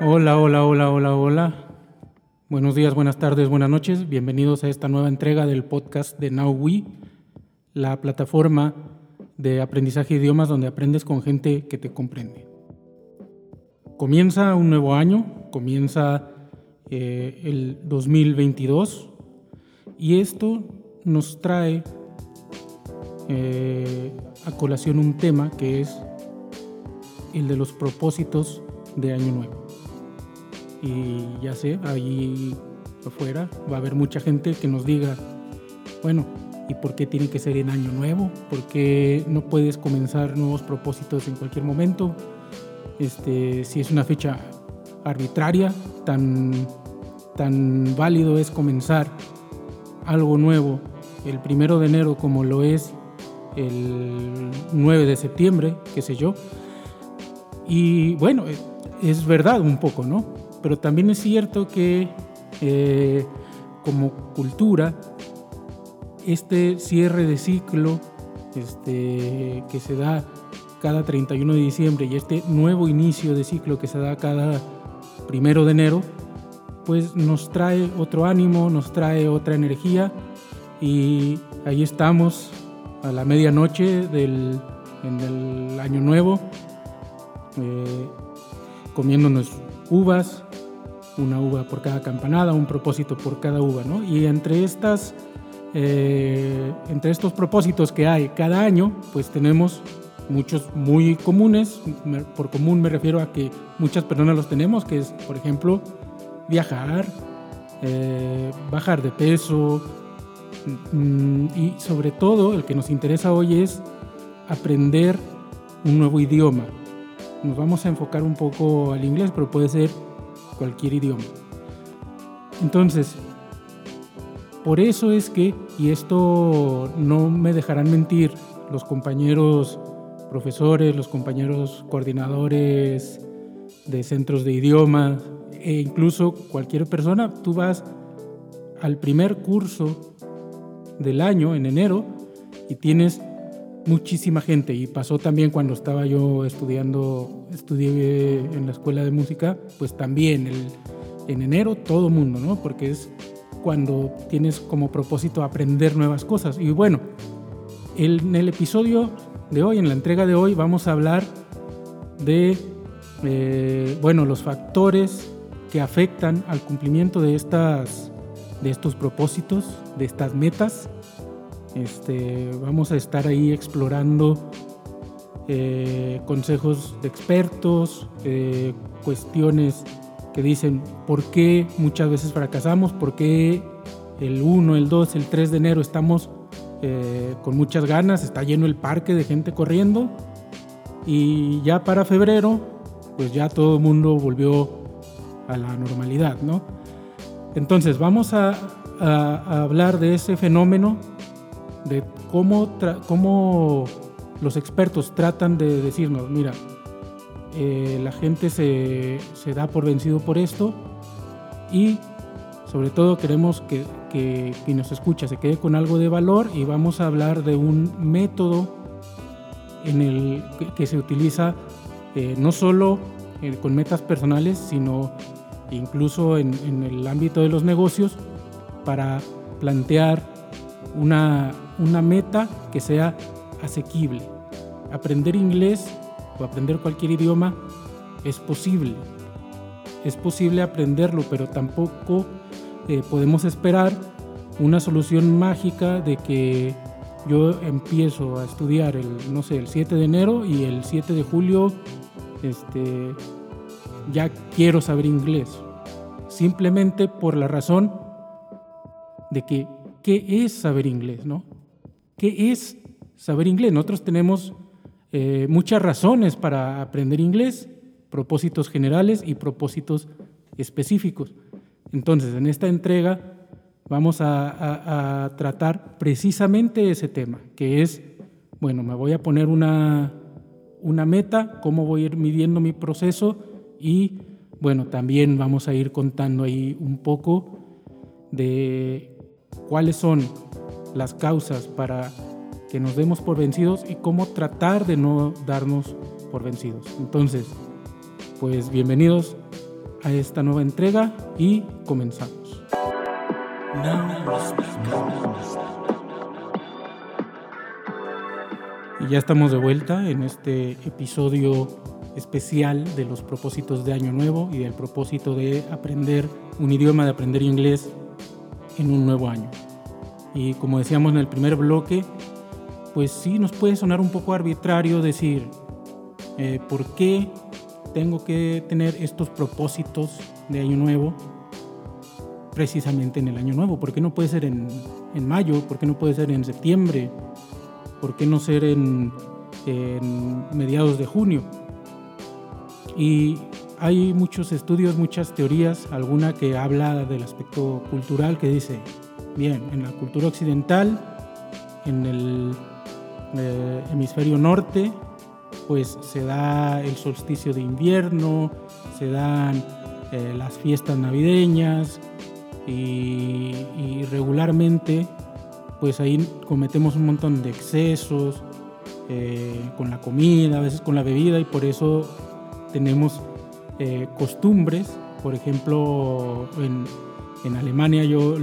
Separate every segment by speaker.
Speaker 1: Hola, hola, hola, hola, hola. Buenos días, buenas tardes, buenas noches. Bienvenidos a esta nueva entrega del podcast de Now We, la plataforma de aprendizaje de idiomas donde aprendes con gente que te comprende. Comienza un nuevo año, comienza eh, el 2022 y esto nos trae eh, a colación un tema que es el de los propósitos de Año Nuevo. Y ya sé, ahí afuera va a haber mucha gente que nos diga, bueno, ¿y por qué tiene que ser en Año Nuevo? ¿Por qué no puedes comenzar nuevos propósitos en cualquier momento? Este, si es una fecha arbitraria, tan, tan válido es comenzar algo nuevo el primero de enero como lo es el 9 de septiembre, qué sé yo. Y bueno, es verdad un poco, ¿no? Pero también es cierto que eh, como cultura, este cierre de ciclo este, que se da cada 31 de diciembre y este nuevo inicio de ciclo que se da cada primero de enero, pues nos trae otro ánimo, nos trae otra energía y ahí estamos a la medianoche del, año nuevo, eh, comiéndonos uvas, una uva por cada campanada, un propósito por cada uva, ¿no? Y entre estas, eh, entre estos propósitos que hay cada año, pues tenemos muchos muy comunes. Por común me refiero a que muchas personas los tenemos, que es, por ejemplo, viajar, eh, bajar de peso, y sobre todo el que nos interesa hoy es aprender un nuevo idioma. Nos vamos a enfocar un poco al inglés, pero puede ser cualquier idioma. Entonces, por eso es que, y esto no me dejarán mentir los compañeros profesores, los compañeros coordinadores de centros de idiomas, e incluso cualquier persona, tú vas al primer curso del año, en enero, y tienes muchísima gente. Y pasó también cuando estaba yo estudiando, estudié en la escuela de música, pues también el, en enero todo mundo, ¿no? Porque es cuando tienes como propósito aprender nuevas cosas. Y bueno, en el episodio de hoy, en la entrega de hoy, vamos a hablar de, eh, bueno, los factores que afectan al cumplimiento de estas de estos propósitos, de estas metas. Este, vamos a estar ahí explorando eh, consejos de expertos, eh, cuestiones que dicen por qué muchas veces fracasamos, por qué el 1, el 2, el 3 de enero estamos eh, con muchas ganas, está lleno el parque de gente corriendo y ya para febrero pues ya todo el mundo volvió a la normalidad, ¿no? Entonces, vamos a, hablar de ese fenómeno, de cómo, cómo los expertos tratan de decirnos, mira, eh, la gente se, da por vencido por esto y sobre todo queremos que, quien nos escucha se quede con algo de valor y vamos a hablar de un método en el que, se utiliza eh, no solo eh, con metas personales, sino incluso en, el ámbito de los negocios, para plantear una, una meta que sea asequible. Aprender inglés o aprender cualquier idioma es posible. Es posible aprenderlo, pero tampoco eh, podemos esperar una solución mágica de que yo empiezo a estudiar el, no sé, el 7 de enero y el 7 de julio este, ya quiero saber inglés. Simplemente por la razón de que, ¿qué es saber inglés? ¿no? ¿Qué es saber inglés? Nosotros tenemos eh, muchas razones para aprender inglés, propósitos generales y propósitos específicos. Entonces, en esta entrega vamos a, a, tratar precisamente ese tema, que es, bueno, me voy a poner una, una meta, cómo voy a ir midiendo mi proceso y bueno, también vamos a ir contando ahí un poco de cuáles son las causas para que nos demos por vencidos y cómo tratar de no darnos por vencidos. Entonces, pues bienvenidos a esta nueva entrega y comenzamos. Y ya estamos de vuelta en este episodio especial de los propósitos de Año Nuevo y del propósito de aprender un idioma, de aprender inglés en un nuevo año. Y como decíamos en el primer bloque, pues sí nos puede sonar un poco arbitrario decir, eh, ¿por qué tengo que tener estos propósitos de Año Nuevo precisamente en el Año Nuevo? ¿Por qué no puede ser en, en mayo? ¿Por qué no puede ser en septiembre? ¿Por qué no ser en, en mediados de junio? Y hay muchos estudios, muchas teorías, alguna que habla del aspecto cultural que dice, bien, en la cultura occidental, en el eh, hemisferio norte, pues se da el solsticio de invierno, se dan eh, las fiestas navideñas y, regularmente pues ahí cometemos un montón de excesos eh, con la comida, a veces con la bebida y por eso tenemos eh, costumbres, por ejemplo, en, en Alemania yo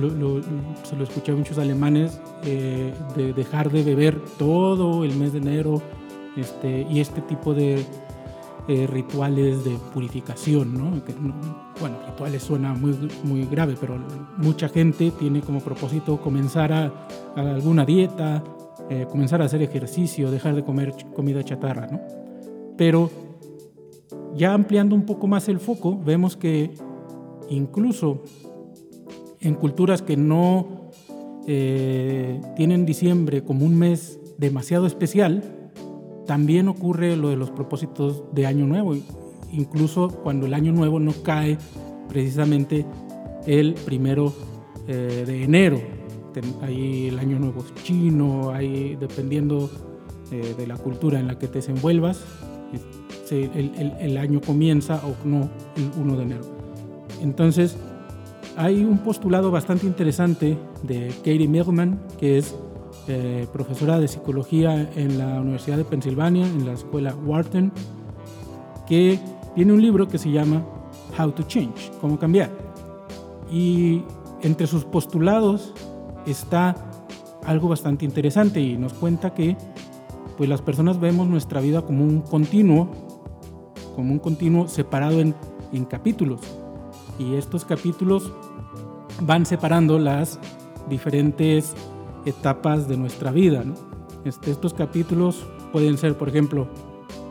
Speaker 1: se lo escuché a muchos alemanes eh, de dejar de beber todo el mes de enero este, y este tipo de eh, rituales de purificación, ¿no? bueno, rituales suena muy, muy grave, pero mucha gente tiene como propósito comenzar a, a alguna dieta, comenzar a hacer ejercicio, dejar de comer comida chatarra, ¿no? Pero ya ampliando un poco más el foco, vemos que incluso en culturas que no eh, tienen diciembre como un mes demasiado especial, también ocurre lo de los propósitos de Año Nuevo, incluso cuando el Año Nuevo no cae precisamente el primero eh, de enero. Hay el Año Nuevo chino, hay, dependiendo eh, de la cultura en la que te desenvuelvas, el, año comienza o no el 1 de enero. Entonces, hay un postulado bastante interesante de Katie Millman, que es eh, profesora de psicología en la Universidad de Pensilvania, en la escuela Wharton, que tiene un libro que se llama How to Change, cómo cambiar. Y entre sus postulados está algo bastante interesante y nos cuenta que pues las personas vemos nuestra vida como un continuo como un continuo separado en, en capítulos. Y estos capítulos van separando las diferentes etapas de nuestra vida. Este, estos capítulos pueden ser, por ejemplo,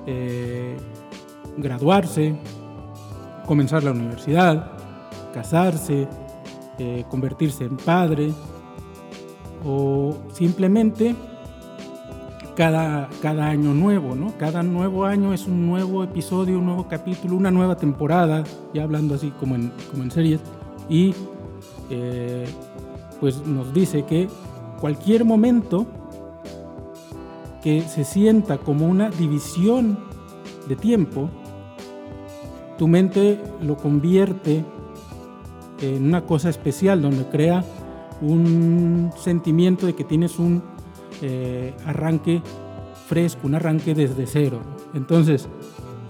Speaker 1: eh, graduarse, comenzar la universidad, casarse, eh, convertirse en padre o simplemente cada, cada año nuevo, ¿no? Cada nuevo año es un nuevo episodio, un nuevo capítulo, una nueva temporada, ya hablando así como en, como en series, y eh, pues nos dice que cualquier momento que se sienta como una división de tiempo, tu mente lo convierte en una cosa especial, donde crea un sentimiento de que tienes un eh, arranque fresco, un arranque desde cero. Entonces,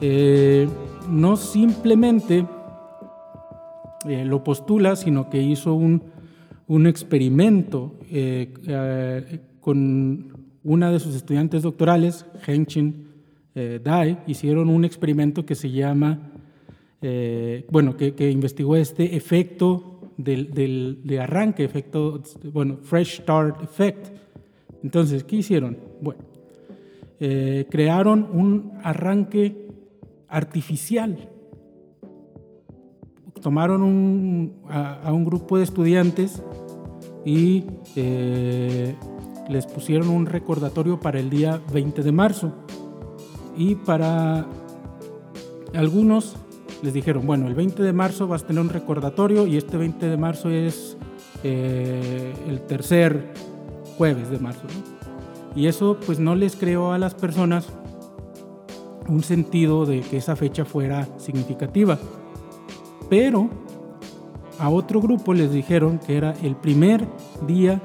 Speaker 1: eh, no simplemente eh, lo postula, sino que hizo un, un experimento con una de sus estudiantes doctorales, Hengchin Dai, hicieron un experimento que se llama, bueno, que, que, investigó este efecto del, del, de arranque, efecto, bueno, Fresh Start Effect, entonces, ¿qué hicieron? Bueno, eh, crearon un arranque artificial. Tomaron a, un grupo de estudiantes y eh, les pusieron un recordatorio para el día 20 de marzo. Y para algunos les dijeron, bueno, el 20 de marzo vas a tener un recordatorio y este 20 de marzo es eh, el tercer jueves de marzo. Y eso pues no les creó a las personas un sentido de que esa fecha fuera significativa. Pero a otro grupo les dijeron que era el primer día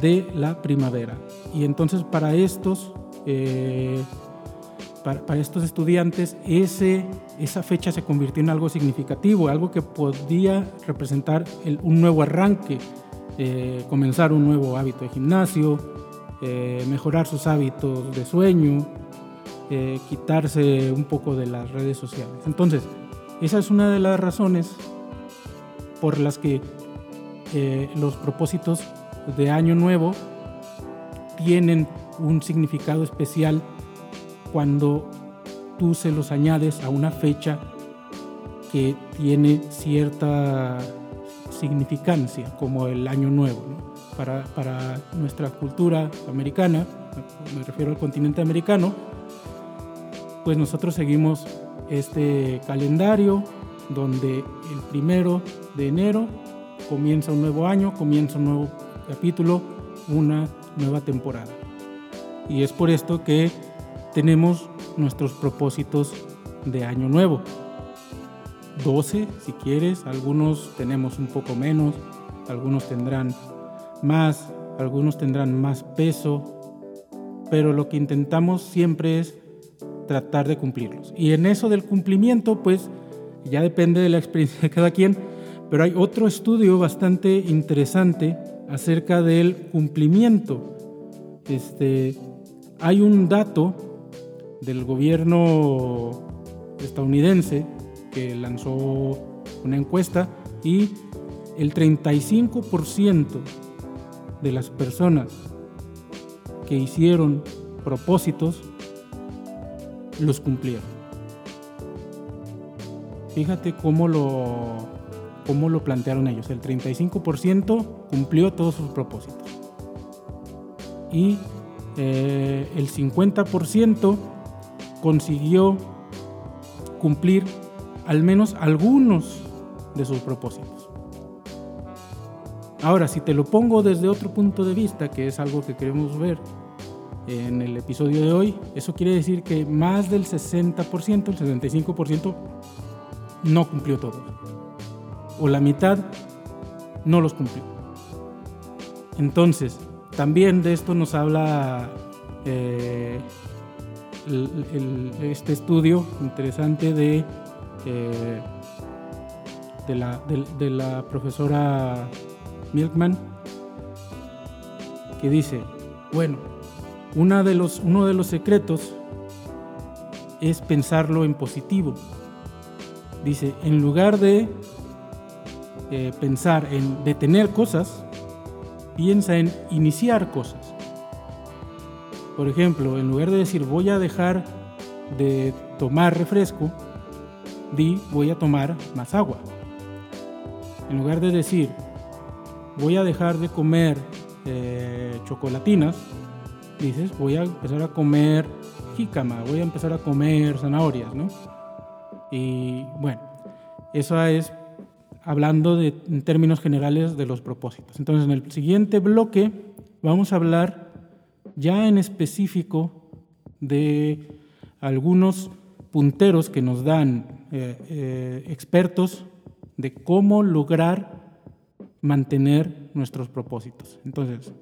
Speaker 1: de la primavera. y entonces para estos, eh, para, estos estudiantes ese, esa fecha se convirtió en algo significativo, algo que podía representar un nuevo arranque, eh, comenzar un nuevo hábito de gimnasio, eh, mejorar sus hábitos de sueño, quitarse un poco de las redes sociales. Entonces, esa es una de las razones por las que los propósitos de Año Nuevo tienen un significado especial cuando tú se los añades a una fecha que tiene cierta significancia, como el Año Nuevo. Para, para, nuestra cultura americana, me refiero al continente americano, pues nosotros seguimos este calendario donde el primero de enero comienza un nuevo año, comienza un nuevo capítulo, una nueva temporada. Y es por esto que tenemos nuestros propósitos de año nuevo. 12 si quieres, algunos tenemos un poco menos, algunos tendrán más, algunos tendrán más peso, pero lo que intentamos siempre es tratar de cumplirlos. Y en eso del cumplimiento, pues ya depende de la experiencia de cada quien, pero hay otro estudio bastante interesante acerca del cumplimiento. Este, hay un dato del gobierno estadounidense que lanzó una encuesta y el 35% de las personas que hicieron propósitos los cumplieron. Fíjate cómo lo cómo lo plantearon ellos. El 35% cumplió todos sus propósitos. Y eh, el 50% consiguió cumplir al menos algunos de sus propósitos. Ahora, si te lo pongo desde otro punto de vista, que es algo que queremos ver en el episodio de hoy, eso quiere decir que más del 60%, el 75%, no cumplió todo o la mitad no los cumplió. Entonces, también de esto nos habla eh, este estudio interesante de, de, la, de, la, profesora Milkman, que dice, bueno, una de los, uno de los secretos es pensarlo en positivo. Dice, en lugar de eh, pensar en detener cosas, piensa en iniciar cosas. Por ejemplo, en lugar de decir voy a dejar de tomar refresco, voy a tomar más agua. En lugar de decir voy a dejar de comer eh, chocolatinas, dices voy a empezar a comer jícama, voy a empezar a comer zanahorias, ¿no? Y bueno, eso es hablando en términos generales de los propósitos. Entonces, en el siguiente bloque vamos a hablar ya en específico de algunos punteros que nos dan eh, eh, expertos de cómo lograr mantener nuestros propósitos. Entonces,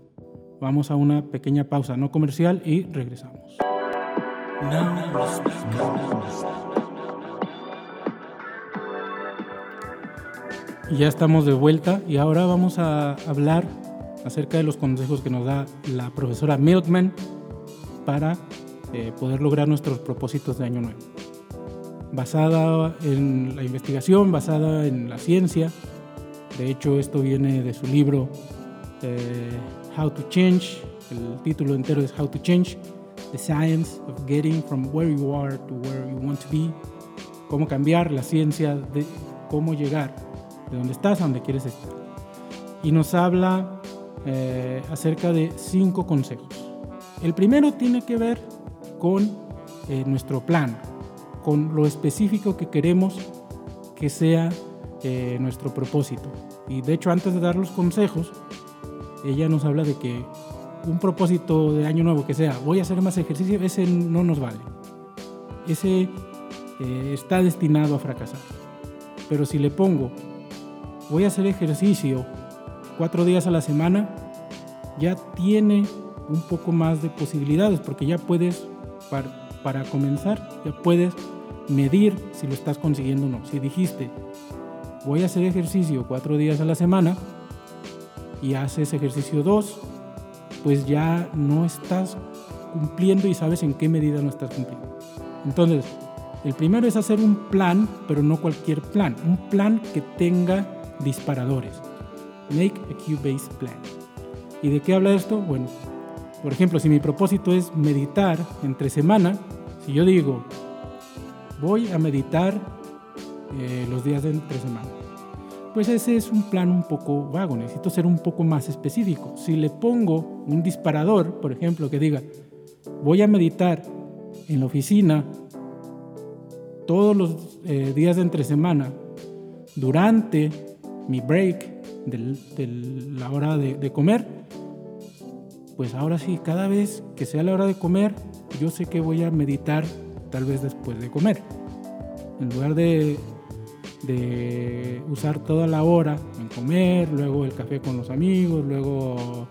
Speaker 1: vamos a una pequeña pausa no comercial y regresamos. ya estamos de vuelta y ahora vamos a hablar acerca de los consejos que nos da la profesora Milkman para eh, poder lograr nuestros propósitos de año nuevo. Basada en la investigación, basada en la ciencia. De hecho, esto viene de su libro eh, How to Change. El título entero es How to Change, The Science of Getting from Where You Are to Where You Want to Be. Cómo cambiar la ciencia de cómo llegar de dónde estás a dónde quieres estar. Y nos habla eh, acerca de cinco consejos. El primero tiene que ver con eh, nuestro plan, con lo específico que queremos que sea eh, nuestro propósito. Y de hecho, antes de dar los consejos, ella nos habla de que un propósito de año nuevo que sea, voy a hacer más ejercicio, ese no nos vale. Ese está destinado a fracasar. Pero si le pongo, voy a hacer ejercicio cuatro días a la semana, ya tiene un poco más de posibilidades, porque ya puedes, para, para comenzar, ya puedes medir si lo estás consiguiendo o no. Si dijiste, voy a hacer ejercicio cuatro días a la semana y haces ejercicio dos, pues ya no estás cumpliendo y sabes en qué medida no estás cumpliendo. Entonces, el primero es hacer un plan, pero no cualquier plan, un plan que tenga disparadores. Make a cue-based plan. ¿Y de qué habla esto? Bueno, por ejemplo, si mi propósito es meditar entre semana, si yo digo, voy a meditar eh, los días de entre semana, pues ese es un plan un poco vago, necesito ser un poco más específico. Si le pongo un disparador, por ejemplo, que diga, voy a meditar en la oficina todos los eh, días de entre semana durante mi break de la hora de, comer, pues ahora sí, cada vez que sea la hora de comer, yo sé que voy a meditar tal vez después de comer. En lugar de, de usar toda la hora en comer, luego el café con los amigos, luego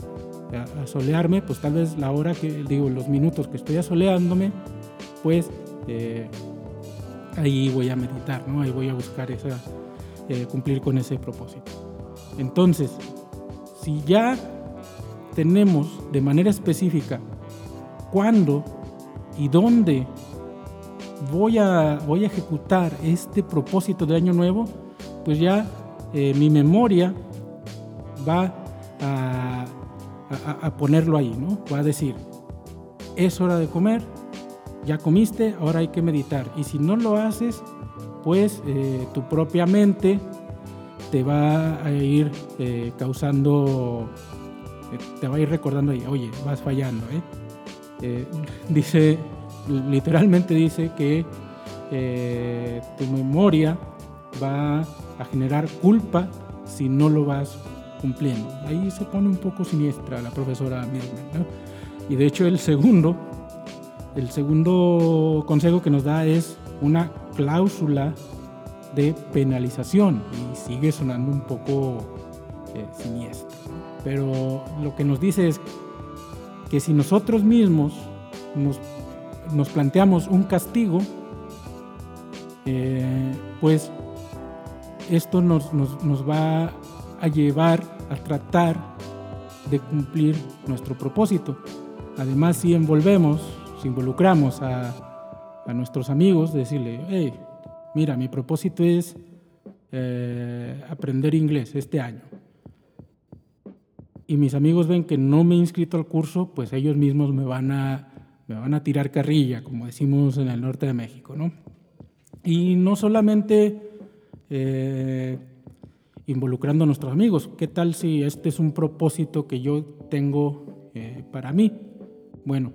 Speaker 1: a, solearme, pues tal vez la hora que, digo, los minutos que estoy asoleándome, pues eh, ahí voy a meditar, ¿no? Ahí voy a buscar esa, eh, cumplir con ese propósito. Entonces, si ya tenemos de manera específica cuándo y dónde voy a, voy a ejecutar este propósito de año nuevo, pues ya eh, mi memoria va a, a, ponerlo ahí, ¿no? Va a decir, es hora de comer, ya comiste, ahora hay que meditar. Y si no lo haces, pues eh, tu propia mente te va a ir eh, causando, eh, te va a ir recordando ahí, oye, vas fallando. dice, literalmente dice que tu memoria va a generar culpa si no lo vas cumpliendo. Ahí se pone un poco siniestra la profesora Milman. Y de hecho el segundo el segundo consejo que nos da es una cláusula de penalización y sigue sonando un poco eh, siniestro. Pero lo que nos dice es que si nosotros mismos nos, planteamos un castigo, eh, pues esto nos, nos va a llevar a tratar de cumplir nuestro propósito. Además, si envolvemos involucramos a, nuestros amigos, decirle, hey, mira, mi propósito es eh, aprender inglés este año. Y mis amigos ven que no me he inscrito al curso, pues ellos mismos me van a, me van a tirar carrilla, como decimos en el norte de México, ¿no? Y no solamente eh, involucrando a nuestros amigos, ¿qué tal si este es un propósito que yo tengo eh, para mí? Bueno,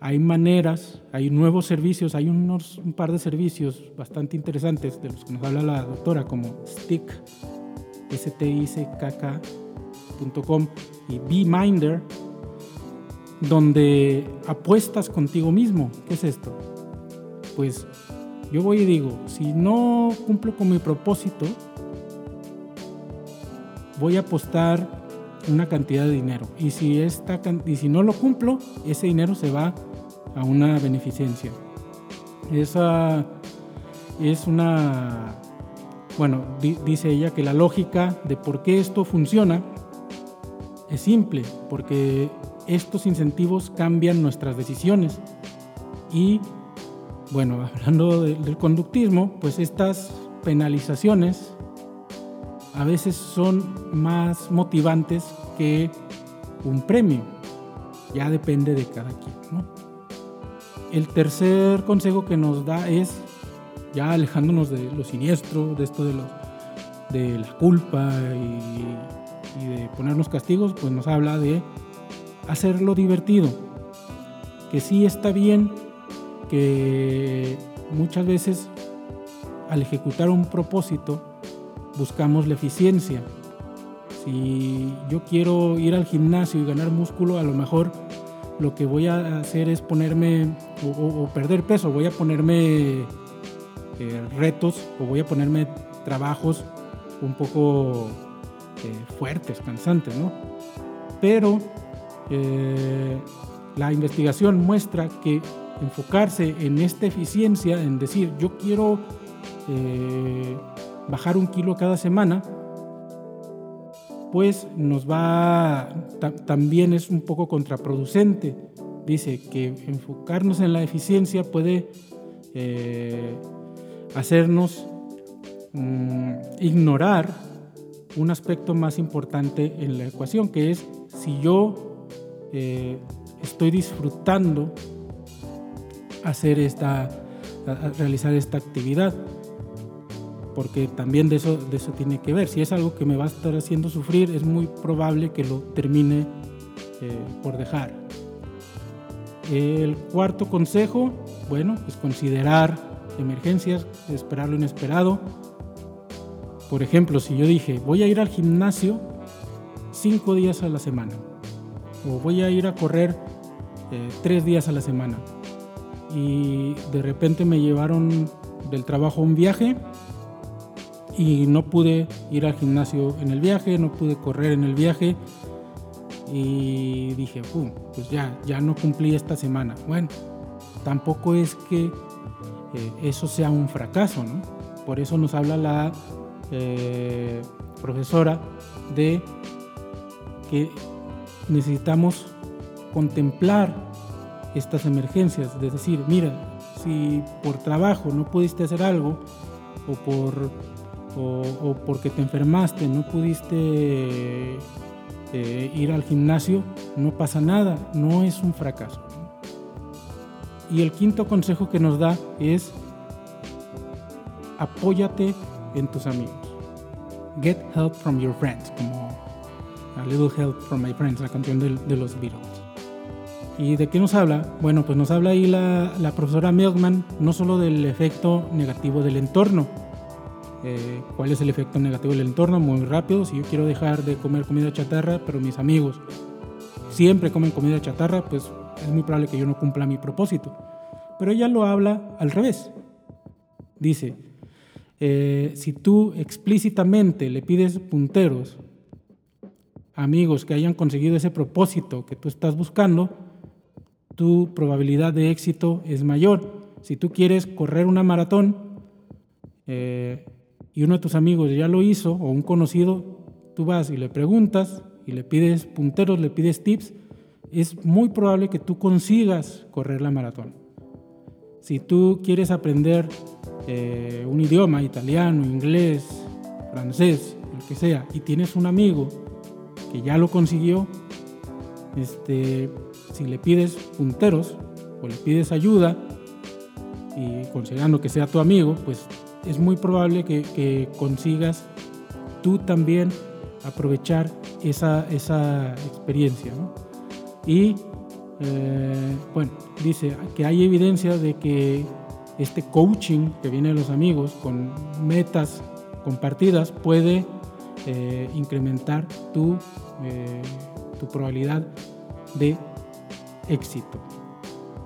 Speaker 1: hay maneras, hay nuevos servicios, hay unos, un par de servicios bastante interesantes de los que nos habla la doctora, como Stick, stick.com y BeMinder, donde apuestas contigo mismo. ¿Qué es esto? Pues yo voy y digo, si no cumplo con mi propósito, voy a apostar una cantidad de dinero. Y si, esta, y si no lo cumplo, ese dinero se va a una beneficencia. Esa es una, bueno, dice ella que la lógica de por qué esto funciona es simple, porque estos incentivos cambian nuestras decisiones. Y, bueno, hablando del conductismo, pues estas penalizaciones a veces son más motivantes que un premio. Ya depende de cada quien. El tercer consejo que nos da es, ya alejándonos de lo siniestro, de esto de, de la culpa y, de ponernos castigos, pues nos habla de hacerlo divertido. Que sí está bien que muchas veces al ejecutar un propósito buscamos la eficiencia. Si yo quiero ir al gimnasio y ganar músculo, a lo mejor lo que voy a hacer es ponerme o, perder peso, voy a ponerme eh, retos o voy a ponerme trabajos un poco eh, fuertes, cansantes, ¿no? Pero eh, la investigación muestra que enfocarse en esta eficiencia, en decir yo quiero eh, bajar un kilo cada semana, pues nos va, también es un poco contraproducente. Dice que enfocarnos en la eficiencia puede eh, hacernos mm, ignorar un aspecto más importante en la ecuación, que es si yo eh, estoy disfrutando hacer esta, realizar esta actividad porque también de eso, de eso tiene que ver. Si es algo que me va a estar haciendo sufrir, es muy probable que lo termine eh, por dejar. El cuarto consejo, bueno, es considerar emergencias, esperar lo inesperado. Por ejemplo, si yo dije, voy a ir al gimnasio cinco días a la semana, o voy a ir a correr eh, tres días a la semana, y de repente me llevaron del trabajo a un viaje, y no pude ir al gimnasio en el viaje, no pude correr en el viaje y dije, pues ya, ya no cumplí esta semana. Bueno, tampoco es que eh, eso sea un fracaso, ¿no? Por eso nos habla la eh, profesora de que necesitamos contemplar estas emergencias, es decir, mira, si por trabajo no pudiste hacer algo o por o, porque te enfermaste, no pudiste eh, ir al gimnasio, no pasa nada, no es un fracaso. Y el quinto consejo que nos da es apóyate en tus amigos. Get help from your friends, como A Little Help from My Friends, la canción de, de los Beatles. ¿Y de qué nos habla? Bueno, pues nos habla ahí la, la profesora Milkman no solo del efecto negativo del entorno, eh, cuál es el efecto negativo del entorno muy rápido. Si yo quiero dejar de comer comida chatarra, pero mis amigos siempre comen comida chatarra, pues es muy probable que yo no cumpla mi propósito. Pero ella lo habla al revés. Dice, eh, si tú explícitamente le pides punteros, amigos que hayan conseguido ese propósito que tú estás buscando, tu probabilidad de éxito es mayor. Si tú quieres correr una maratón, eh, y uno de tus amigos ya lo hizo o un conocido, tú vas y le preguntas y le pides punteros, le pides tips, es muy probable que tú consigas correr la maratón. Si tú quieres aprender eh, un idioma, italiano, inglés, francés, el que sea, y tienes un amigo que ya lo consiguió, este, si le pides punteros o le pides ayuda, y considerando que sea tu amigo, pues es muy probable que, consigas tú también aprovechar esa, esa experiencia. Y eh, bueno, dice que hay evidencia de que este coaching que viene de los amigos con metas compartidas puede eh, incrementar tu, eh, tu probabilidad de éxito.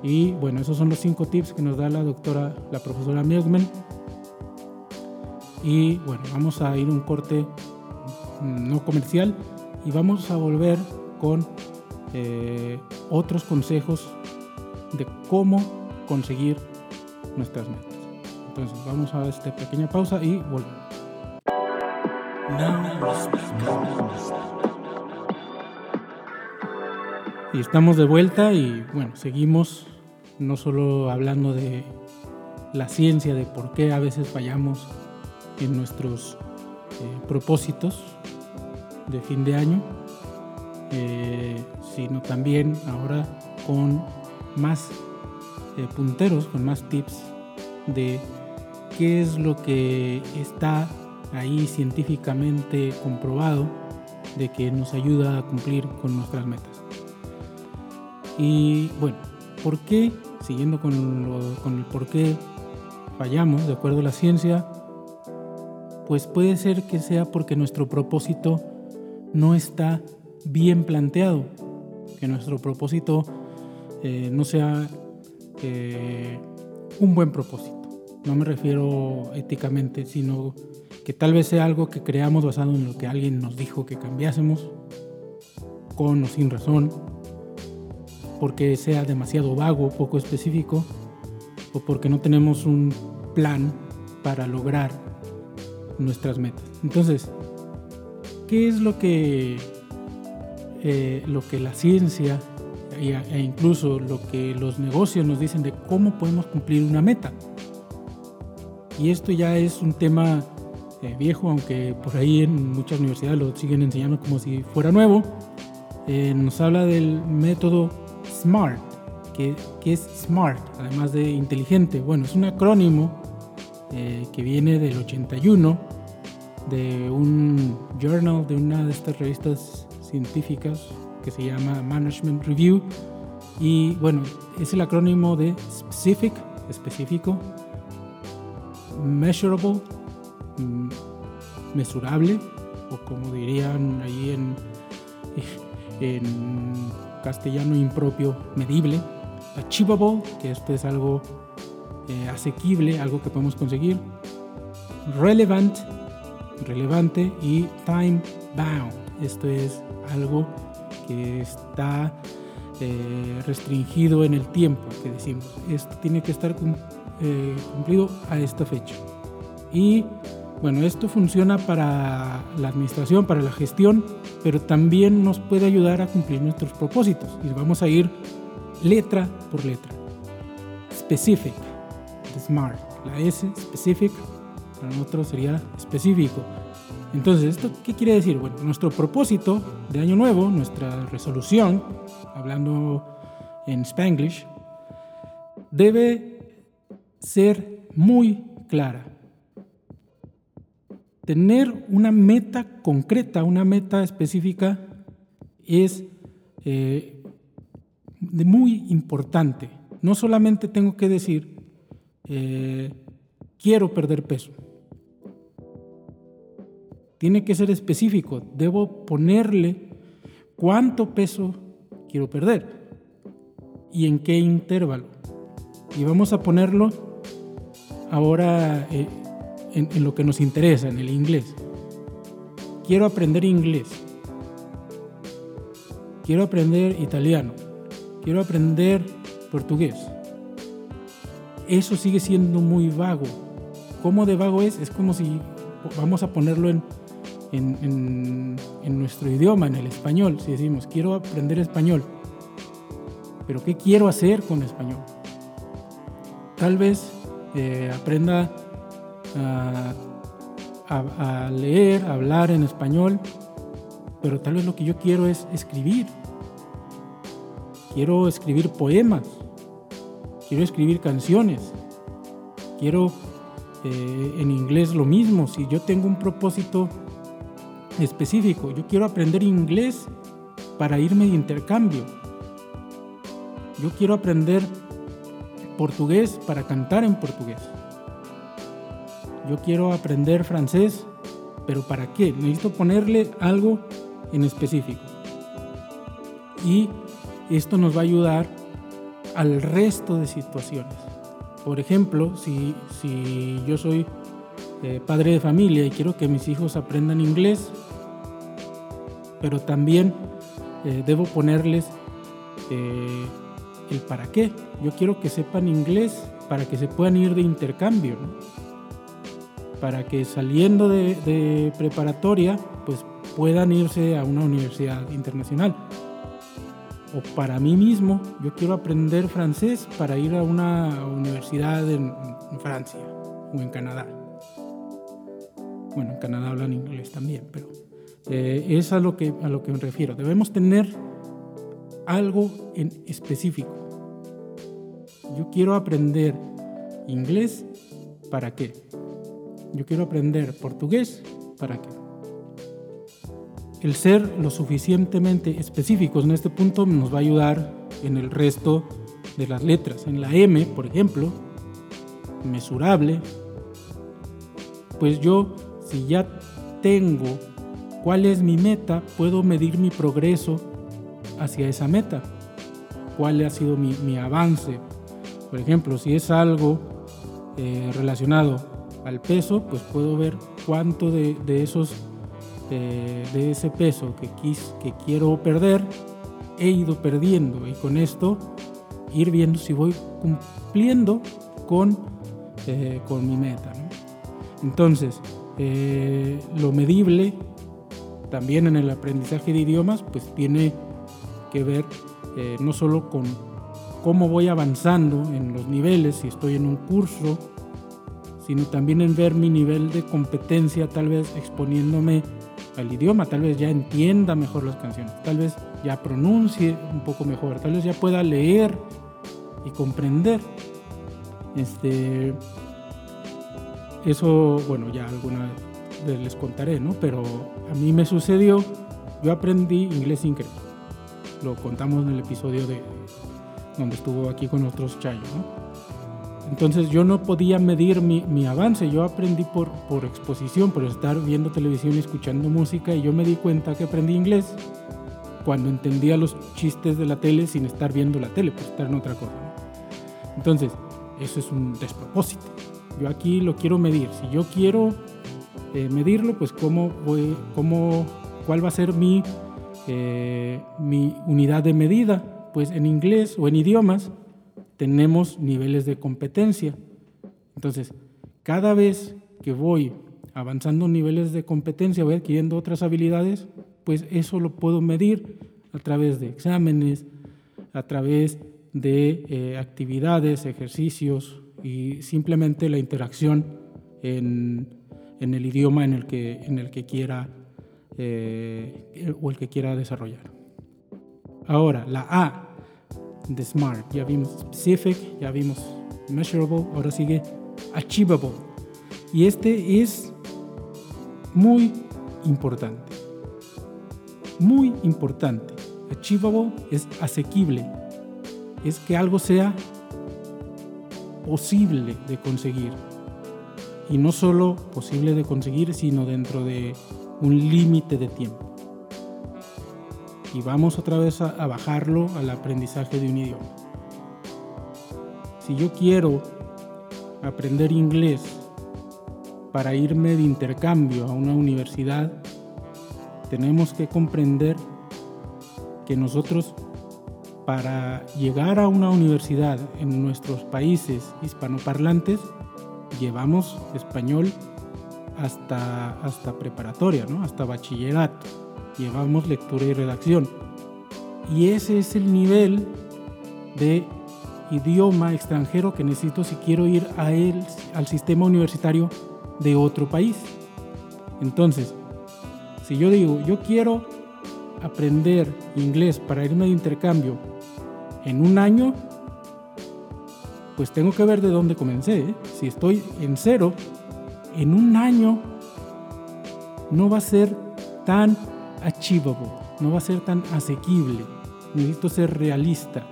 Speaker 1: Y bueno, esos son los cinco tips que nos da la doctora, la profesora Milkman y bueno, vamos a ir un corte mm, no comercial y vamos a volver con eh, otros consejos de cómo conseguir nuestras metas. Entonces vamos a esta pequeña pausa y volvemos. Y estamos de vuelta y bueno, seguimos no solo hablando de la ciencia, de por qué a veces fallamos en nuestros eh, propósitos de fin de año, eh, sino también ahora con más eh, punteros, con más tips de qué es lo que está ahí científicamente comprobado de que nos ayuda a cumplir con nuestras metas. Y bueno, ¿por qué? Siguiendo con, con el por qué fallamos, de acuerdo a la ciencia, pues puede ser que sea porque nuestro propósito no está bien planteado, que nuestro propósito eh, no sea eh, un buen propósito. No me refiero éticamente, sino que tal vez sea algo que creamos basado en lo que alguien nos dijo que cambiásemos, con o sin razón, porque sea demasiado vago, poco específico, o porque no tenemos un plan para lograr nuestras metas. Entonces, ¿qué es lo que, eh, lo que la ciencia e incluso lo que los negocios nos dicen de cómo podemos cumplir una meta? Y esto ya es un tema eh, viejo, aunque por ahí en muchas universidades lo siguen enseñando como si fuera nuevo. Eh, nos habla del método SMART, que, es SMART, además de inteligente. Bueno, es un acrónimo eh, que viene del 81 de un journal, de una de estas revistas científicas que se llama Management Review. Y bueno, es el acrónimo de Specific, específico, Measurable, mesurable, o como dirían ahí en, en castellano impropio, medible, achievable, que esto es algo eh, asequible, algo que podemos conseguir, relevant, relevante y time bound. Esto es algo que está eh, restringido en el tiempo, que decimos. Esto tiene que estar eh, cumplido a esta fecha. Y bueno, esto funciona para la administración, para la gestión, pero también nos puede ayudar a cumplir nuestros propósitos. Y vamos a ir letra por letra. Specific, SMART. La S, specific, para nosotros sería específico. Entonces, ¿esto qué quiere decir? Bueno, nuestro propósito de año nuevo, nuestra resolución, hablando en Spanglish, debe ser muy clara tener una meta concreta, una meta específica, es eh, muy importante. No solamente tengo que decir, eh, quiero perder peso. Tiene que ser específico. Debo ponerle cuánto peso quiero perder y en qué intervalo. Y vamos a ponerlo ahora eh, en, lo que nos interesa, en el inglés. Quiero aprender inglés. Quiero aprender italiano. Quiero aprender portugués. Eso sigue siendo muy vago. ¿Cómo de vago es? Es como si vamos a ponerlo en, en, en, nuestro idioma, en el español. Si decimos, quiero aprender español. Pero ¿qué quiero hacer con español? Tal vez eh, aprenda a, leer, hablar en español, pero tal vez lo que yo quiero es escribir. Quiero escribir poemas, quiero escribir canciones, quiero eh, en inglés lo mismo. Si yo tengo un propósito específico, yo quiero aprender inglés para irme de intercambio. Yo quiero aprender portugués para cantar en portugués yo quiero aprender francés, pero ¿para qué? Necesito ponerle algo en específico. Y esto nos va a ayudar al resto de situaciones. Por ejemplo, si, yo soy eh, padre de familia y quiero que mis hijos aprendan inglés, pero también eh, debo ponerles eh, el para qué. Yo quiero que sepan inglés para que se puedan ir de intercambio. Para que saliendo de, preparatoria pues puedan irse a una universidad internacional. O para mí mismo, yo quiero aprender francés para ir a una universidad en, Francia o en Canadá. Bueno, en Canadá hablan inglés también, pero eh, es a lo, que, a lo que me refiero. Debemos tener algo en específico. Yo quiero aprender inglés, ¿para qué? Yo quiero aprender portugués, ¿para qué? El ser lo suficientemente específicos en este punto nos va a ayudar en el resto de las letras. En la M, por ejemplo, mesurable, pues yo, si ya tengo cuál es mi meta, puedo medir mi progreso hacia esa meta. ¿Cuál ha sido mi, avance? Por ejemplo, si es algo eh, relacionado al peso, pues puedo ver cuánto de, esos, de ese peso que, quis, que quiero perder, he ido perdiendo y con esto ir viendo si voy cumpliendo con, eh, con mi meta. Entonces, eh, lo medible también en el aprendizaje de idiomas, pues tiene que ver eh, no solo con cómo voy avanzando en los niveles, si estoy en un curso, sino también en ver mi nivel de competencia, tal vez exponiéndome al idioma, tal vez ya entienda mejor las canciones, tal vez ya pronuncie un poco mejor, tal vez ya pueda leer y comprender. Este, eso, bueno, ya alguna vez les contaré, ¿no? Pero a mí me sucedió, yo aprendí inglés increíble. Lo contamos en el episodio de donde estuvo aquí con nosotros Chayo, ¿no? Entonces yo no podía medir mi, mi, avance, yo aprendí por, por exposición, por estar viendo televisión y escuchando música y yo me di cuenta que aprendí inglés cuando entendía los chistes de la tele sin estar viendo la tele, por estar en otra cosa. Entonces, eso es un despropósito. Yo aquí lo quiero medir. Si yo quiero eh, medirlo, pues cómo voy, cómo, cuál va a ser mi, eh, mi unidad de medida. Pues en inglés o en idiomas tenemos niveles de competencia. Entonces, cada vez que voy avanzando niveles de competencia, voy adquiriendo otras habilidades, pues eso lo puedo medir a través de exámenes, a través de eh, actividades, ejercicios y simplemente la interacción en, en, el idioma en el que, quiera eh, o el que quiera desarrollar. Ahora, la A de SMART, ya vimos specific, ya vimos measurable, ahora sigue achievable. Y este es muy importante. Muy importante. Achievable es asequible. Es que algo sea posible de conseguir. Y no solo posible de conseguir, sino dentro de un límite de tiempo. Y vamos otra vez a, bajarlo al aprendizaje de un idioma. Si yo quiero aprender inglés para irme de intercambio a una universidad, tenemos que comprender que nosotros para llegar a una universidad en nuestros países hispanoparlantes llevamos español hasta, hasta preparatoria, ¿no? hasta bachillerato, llevamos lectura y redacción. Y ese es el nivel de idioma extranjero que necesito si quiero ir a él, al sistema universitario de otro país. Entonces, si yo digo, yo quiero aprender inglés para irme de intercambio en un año, pues tengo que ver de dónde comencé. ¿eh? Si estoy en cero, en un año no va a ser tan no va a ser tan asequible. Necesito ser realista.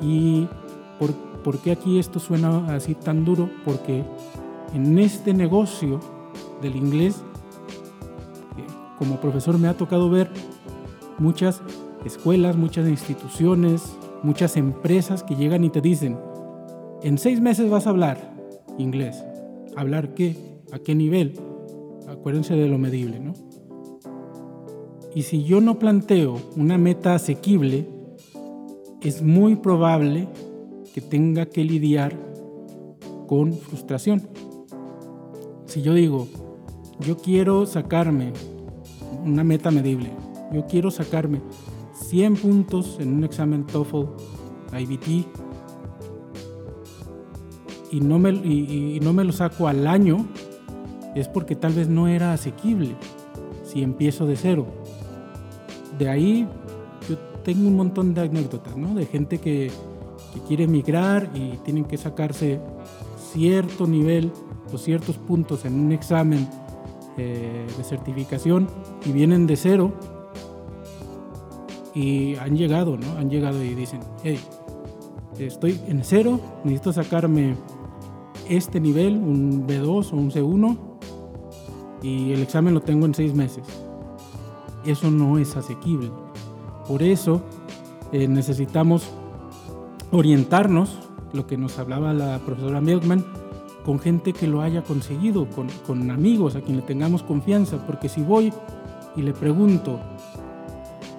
Speaker 1: ¿Y por, por qué aquí esto suena así tan duro? Porque en este negocio del inglés, eh, como profesor me ha tocado ver muchas escuelas, muchas instituciones, muchas empresas que llegan y te dicen, en seis meses vas a hablar inglés. ¿Hablar qué? ¿A qué nivel? Acuérdense de lo medible, ¿no? Y si yo no planteo una meta asequible, es muy probable que tenga que lidiar con frustración. Si yo digo, yo quiero sacarme una meta medible, yo quiero sacarme 100 puntos en un examen TOEFL, IBT, y no, me, y no me lo saco al año, es porque tal vez no era asequible si empiezo de cero. De ahí yo tengo un montón de anécdotas, ¿no? De gente que, quiere emigrar y tienen que sacarse cierto nivel o ciertos puntos en un examen eh, de certificación y vienen de cero y han llegado, ¿no? Han llegado y dicen, hey, estoy en cero, necesito sacarme este nivel, un B2 o un C1, y el examen lo tengo en seis meses. Eso no es asequible. Por eso eh, necesitamos orientarnos, lo que nos hablaba la profesora Milkman, con gente que lo haya conseguido, con, con amigos a quien le tengamos confianza, porque si voy y le pregunto,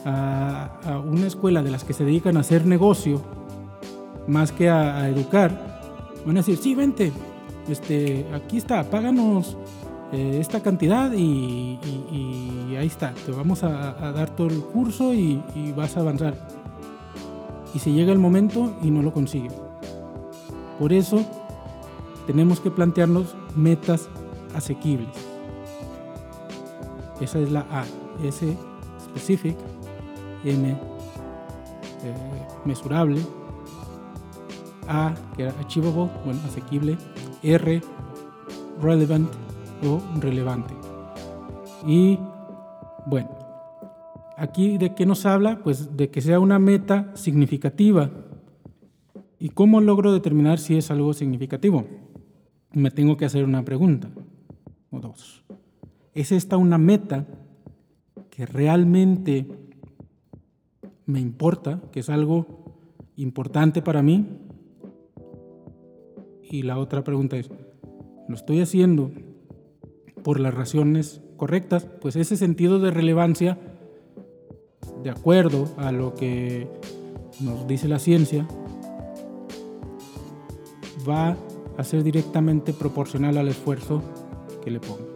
Speaker 1: a, una escuela de las que se dedican a hacer negocio, más que a, educar, van a decir, sí, vente, este, aquí está, páganos eh, esta cantidad y, ahí está, te vamos a, dar todo el curso y, vas a avanzar. Y se llega el momento y no lo consigues. Por eso tenemos que plantearnos metas asequibles. Esa es la A. S, specific. M, eh, mesurable. A, que era achievable, bueno, asequible. R, relevant o relevante. Y bueno, aquí de qué nos habla? Pues de que sea una meta significativa. ¿Y cómo logro determinar si es algo significativo? Me tengo que hacer una pregunta o dos. ¿Es esta una meta que realmente me importa, que es algo importante para mí? Y la otra pregunta es, ¿lo estoy haciendo por las razones correctas? Pues ese sentido de relevancia, de acuerdo a lo que nos dice la ciencia, va a ser directamente proporcional al esfuerzo que le pongo.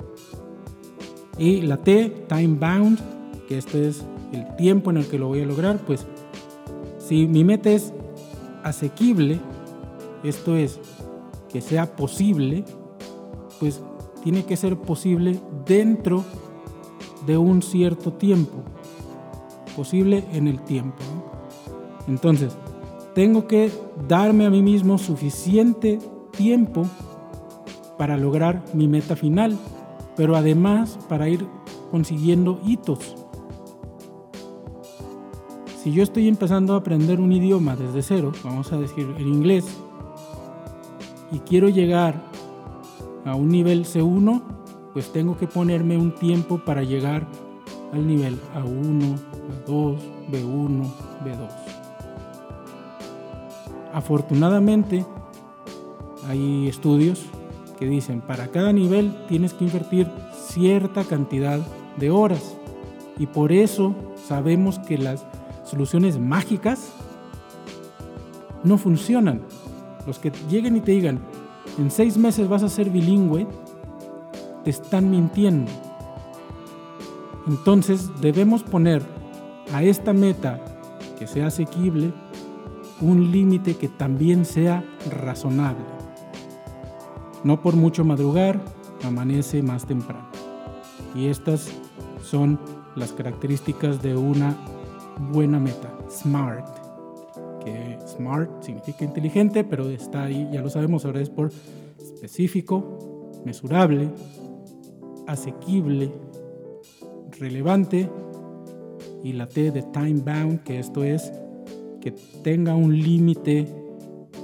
Speaker 1: Y la T, time bound, que este es el tiempo en el que lo voy a lograr, pues si mi meta es asequible, esto es que sea posible, pues tiene que ser posible dentro de un cierto tiempo, posible en el tiempo. Entonces, tengo que darme a mí mismo suficiente tiempo para lograr mi meta final, pero además para ir consiguiendo hitos. Si yo estoy empezando a aprender un idioma desde cero, vamos a decir el inglés, y quiero llegar a un nivel C1, pues tengo que ponerme un tiempo para llegar al nivel A1, A2, B1, B2. Afortunadamente, hay estudios que dicen, para cada nivel tienes que invertir cierta cantidad de horas. Y por eso sabemos que las soluciones mágicas no funcionan. Los que lleguen y te digan, en seis meses vas a ser bilingüe, te están mintiendo. Entonces debemos poner a esta meta que sea asequible un límite que también sea razonable. No por mucho madrugar, amanece más temprano. Y estas son las características de una buena meta, SMART. Que SMART significa inteligente, pero está ahí, ya lo sabemos, ahora es por específico, mesurable, asequible, relevante y la T de time bound, que esto es que tenga un límite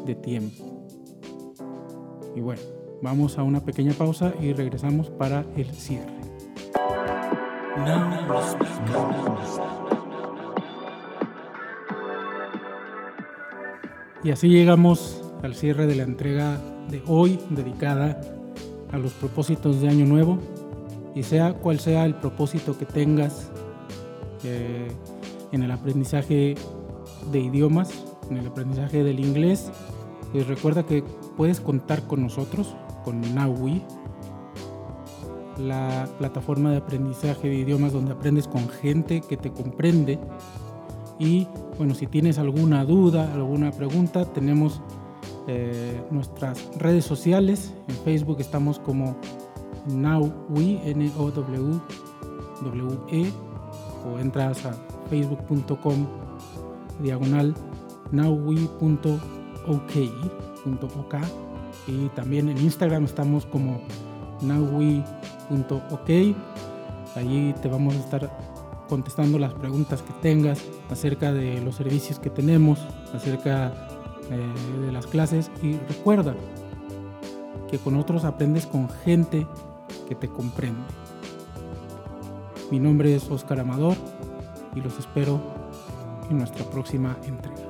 Speaker 1: de tiempo. Y bueno, Vamos a una pequeña pausa y regresamos para el cierre. Y así llegamos al cierre de la entrega de hoy dedicada a los propósitos de Año Nuevo. Y sea cual sea el propósito que tengas eh, en el aprendizaje de idiomas, en el aprendizaje del inglés, pues recuerda que puedes contar con nosotros con Naui, la plataforma de aprendizaje de idiomas donde aprendes con gente que te comprende. Y bueno, si tienes alguna duda, alguna pregunta, tenemos eh, nuestras redes sociales. En Facebook estamos como Naui, N-O-W, W-E, o entras a facebook.com diagonal naui.ok.ok y también en Instagram estamos como naui.ok. Allí te vamos a estar contestando las preguntas que tengas acerca de los servicios que tenemos, acerca eh, de las clases. Y recuerda que con otros aprendes con gente que te comprende. Mi nombre es Oscar Amador y los espero en nuestra próxima entrega.